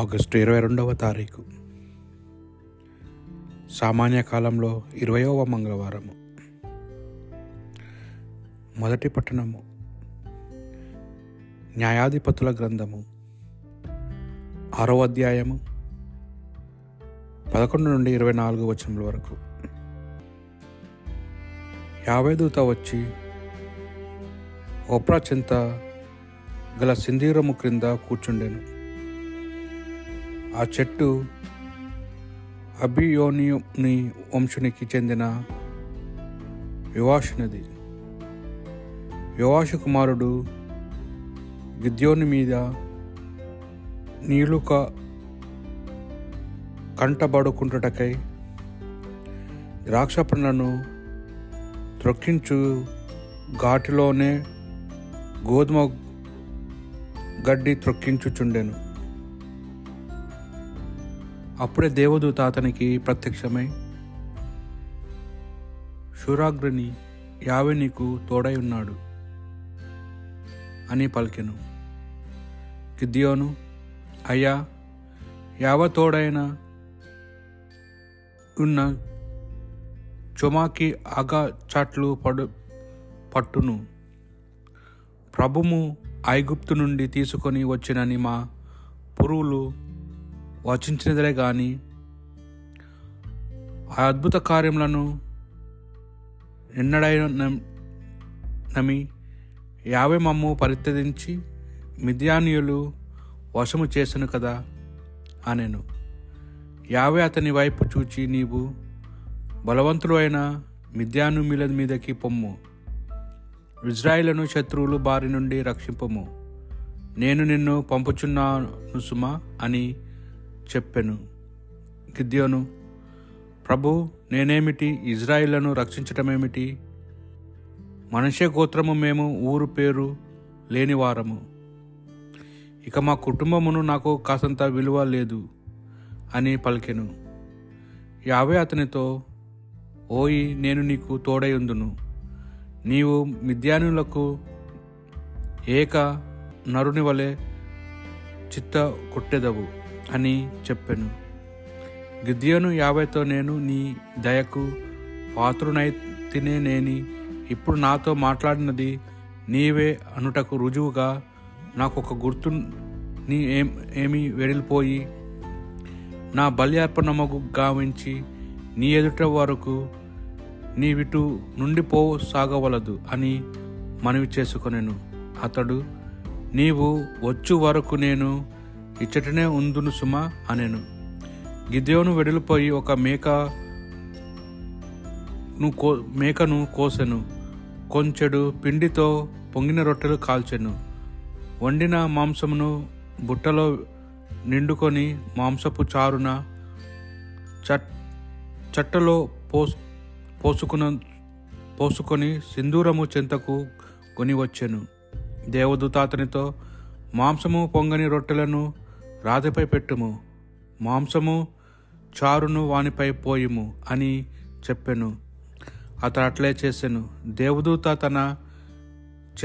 August ఇరవై రెండవ తారీఖు. సామాన్య కాలంలో ఇరవయవ మంగళవారము. మొదటి పట్టణము. న్యాయాధిపతుల గ్రంథము. ఆరో అధ్యాయము. పదకొండు నుండి ఇరవై నాలుగు వచనముల వరకు. యాభై దూత వచ్చి ఓప్రా చింత గల సింధీరము క్రింద కూర్చుండెను. ఆ చెట్టు అభియోనియుని వంశునికి చెందిన యువాషునిది. యువాషు కుమారుడు గిద్యోని మీద నీలుక కంటబడుకుంటుటకై ద్రాక్ష పండ్లను త్రొక్కించు ఘాటిలోనే గోధుమ గడ్డి త్రొక్కించుచుండెను. అప్పుడే దేవదూత అతనికి ప్రత్యక్షమై శూరాగ్రని యావే నీకు తోడై ఉన్నాడు అని పలికెను. గిద్యోను అయ్యా యావ తోడైన ఉన్న చొమాకి ఆగా చాట్లు పడు పట్టును. ప్రభుము ఐగుప్తు నుండి తీసుకొని వచ్చినని మా పురువులు వచించినదిలే కానీ ఆ అద్భుత కార్యములను ఎన్నడైన నమి యాభై మమ్ము పరిత్యజించి మిథ్యానీయులు వశము చేసను కదా అనెను. యావే అతని వైపు చూచి నీవు బలవంతుడు అయిన మిథ్యాను మీల మీదకి పొమ్ము. ఇజ్రాయిలను శత్రువులు బారి నుండి రక్షింపము. నేను నిన్ను పంపుచున్నాను సుమా అని చెప్పెను. గిద్యోను ప్రభు నేనేమిటి? ఇజ్రాయిలను రక్షించటమేమిటి? మనుష్య గోత్రము మేము ఊరు పేరు లేనివారము. ఇక మా కుటుంబమును నాకు కాసంత విలువ లేదు అని పలికెను. యావే అతనితో ఓయి నేను నీకు తోడయుందును. నీవు మిద్యానులకు ఏక నరుని వలె చిత్త కొట్టెదవు అని చెప్పాను. గిద్యోను యాభైతో నేను నీ దయకు పాత్రునైతినే నేని ఇప్పుడు నాతో మాట్లాడినది నీవే అనుటకు రుజువుగా నాకు ఒక గుర్తు నీ ఏం ఏమి వెడిలిపోయి నా బల్యార్పణమగు గావించి నీ ఎదుట వరకు నీవిటు నుండి పో సాగవలదు అని మనవి చేసుకొనెను. అతడు నీవు వచ్చు వరకు నేను ఇచ్చటనే ఉందును సుమా అనెను. గిద్యోను వెడలిపోయి ఒక మేక కో మేకను కోసెను. కొంచెడు పిండితో పొంగిన రొట్టెలు కాల్చెను. వండిన మాంసమును బుట్టలో నిండుకొని మాంసపు చారున చట్ చట్టలో పోస్ పోసుకున్న పోసుకొని సింధూరము చెంతకు కొని వచ్చెను. దేవదూత అతనితో మాంసము పొంగని రొట్టెలను రాతిపై పెట్టుము మాంసము చారును వానిపై పోయిము అని చెప్పెను. అతను అట్లే చేసెను. దేవదూత తన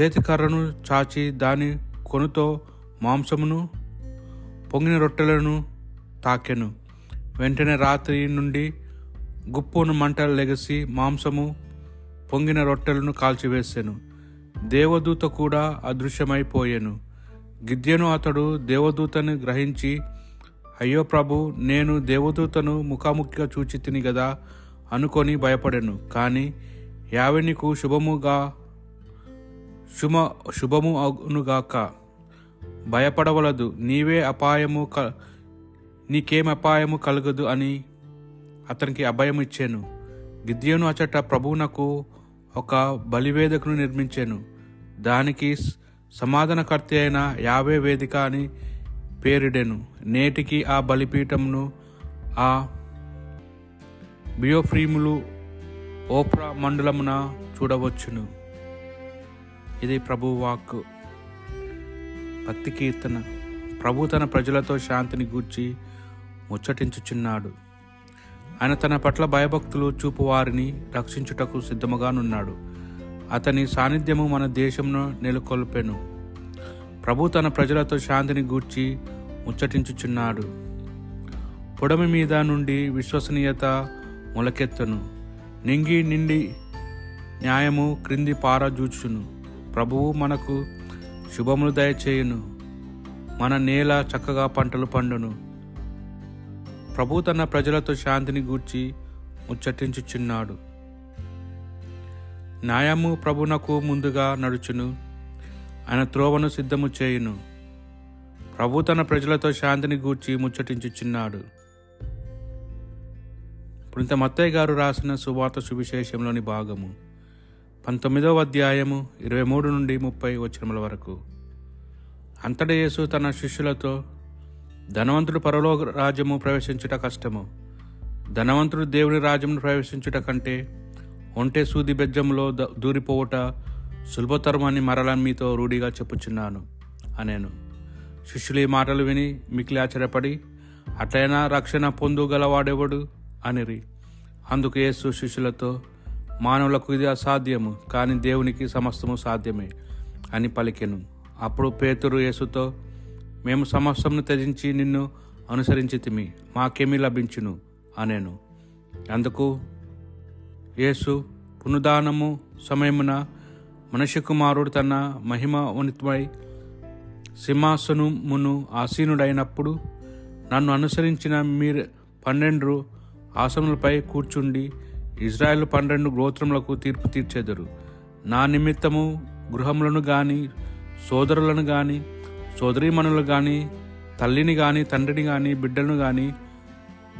చేతికర్రను చాచి దాని కొనుతో మాంసమును పొంగిన రొట్టెలను తాకెను. వెంటనే రాత్రి నుండి గుప్పును మంటలు లెగసి మాంసము పొంగిన రొట్టెలను కాల్చివేశాను దేవదూత కూడా అదృశ్యమైపోయాను. గిద్యను అతడు దేవదూతను గ్రహించి అయ్యో ప్రభు నేను దేవదూతను ముఖాముఖిగా చూచి తిని గదా అనుకొని భయపడాను. కానీ యావెనికు శుభముగా శుభ శుభము అగునుగాక. భయపడవలదు. నీవే అపాయము క నీకేం అపాయము కలగదు అని అతనికి అభయం ఇచ్చాను. గిద్యోను అచట ప్రభువునకు ఒక బలివేదకును నిర్మించాను. దానికి సమాధానకర్త అయిన యావే వేదిక అని పేరిడెను. నేటికి ఆ బలిపీఠంను ఆ బియోఫ్రీములు ఓప్రా మండలమున చూడవచ్చును. ఇది ప్రభు వాక్ భక్తి కీర్తన. ప్రభు తన ప్రజలతో శాంతిని గూర్చి ముచ్చటించుచున్నాడు. ఆయన తన పట్ల భయభక్తులు చూపు వారిని రక్షించుటకు సిద్ధముగానున్నాడు. అతని సాన్నిధ్యము మన దేశంను నెలకొల్పెను. ప్రభు తన ప్రజలతో శాంతిని గూర్చి ముచ్చటించుచున్నాడు. పొడమి మీద నుండి విశ్వసనీయత మొలకెత్తును. నింగి నిండి న్యాయము క్రింది పారజూచును. ప్రభువు మనకు శుభములు దయచేయును. మన నేల చక్కగా పంటలు పండును. ప్రభు తన ప్రజలతో శాంతిని గూర్చి ముచ్చటించుచున్నాడు. న్యాయము ప్రభునకు ముందుగా నడుచును. ఆయన త్రోవను సిద్ధము చేయును. ప్రభు తన ప్రజలతో శాంతిని గూర్చి ముచ్చటించుచున్నాడు. ఇప్పుడు మత్తయ్య గారు రాసిన సువార్త సువిశేషంలోని భాగము పంతొమ్మిదవ అధ్యాయము ఇరవై మూడు నుండి ముప్పై వచనముల వరకు. అంతట యేసు తన శిష్యులతో ధనవంతుడు పరలోక రాజ్యము ప్రవేశించుట కష్టము. ధనవంతుడు దేవుని రాజ్యమును ప్రవేశించుట కంటే ఒంటె సూది బెజ్జంలో ద- దూరిపోవుట సులభతరమని మరలా మీతో రూఢిగా చెప్పుచున్నాను అనేను. శిష్యులు ఈ మాటలు విని మిక్కిలి ఆశ్చర్యపడి అట్లయినా రక్షణ పొందుగలవాడెవడు? అనిరి. అందుకు యేసు శిష్యులతో మానవులకు ఇది అసాధ్యము కానీ దేవునికి సమస్తము సాధ్యమే అని పలికెను. అప్పుడు పేతురు యేసుతో మేము సమస్తమును త్యజించి నిన్ను అనుసరించితిమి మాకేమీ లభించును అనేను. అందుకు యేసు పునదానము సమయమున మనిషి కుమారుడు తన మహిమ ఉన్నతమై సింహాసనమును ఆసీనుడైనప్పుడు నన్ను అనుసరించిన మీరు పన్నెండు ఆసనములపై కూర్చుండి ఇజ్రాయెల్ పన్నెండు గోత్రములకు తీర్పు తీర్చెదరు. నా నిమిత్తము గృహములను కానీ సోదరులను కానీ సోదరీమణులు కానీ తల్లిని కానీ తండ్రిని కానీ బిడ్డలను కానీ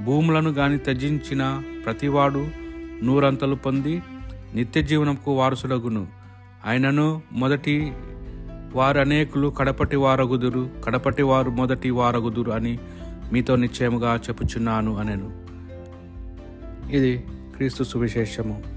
భూములను కానీ త్యజించిన ప్రతివాడు నూరంతలు పొంది నిత్య జీవనంకు వారసుడగును. ఆయనను మొదటి వారు అనేకులు కడపటి వారగుదురు కడపటి వారు మొదటి వారగుదురు అని మీతో నిశ్చయముగా చెప్పుచున్నాను అనెను. ఇది క్రీస్తు సువిశేషము.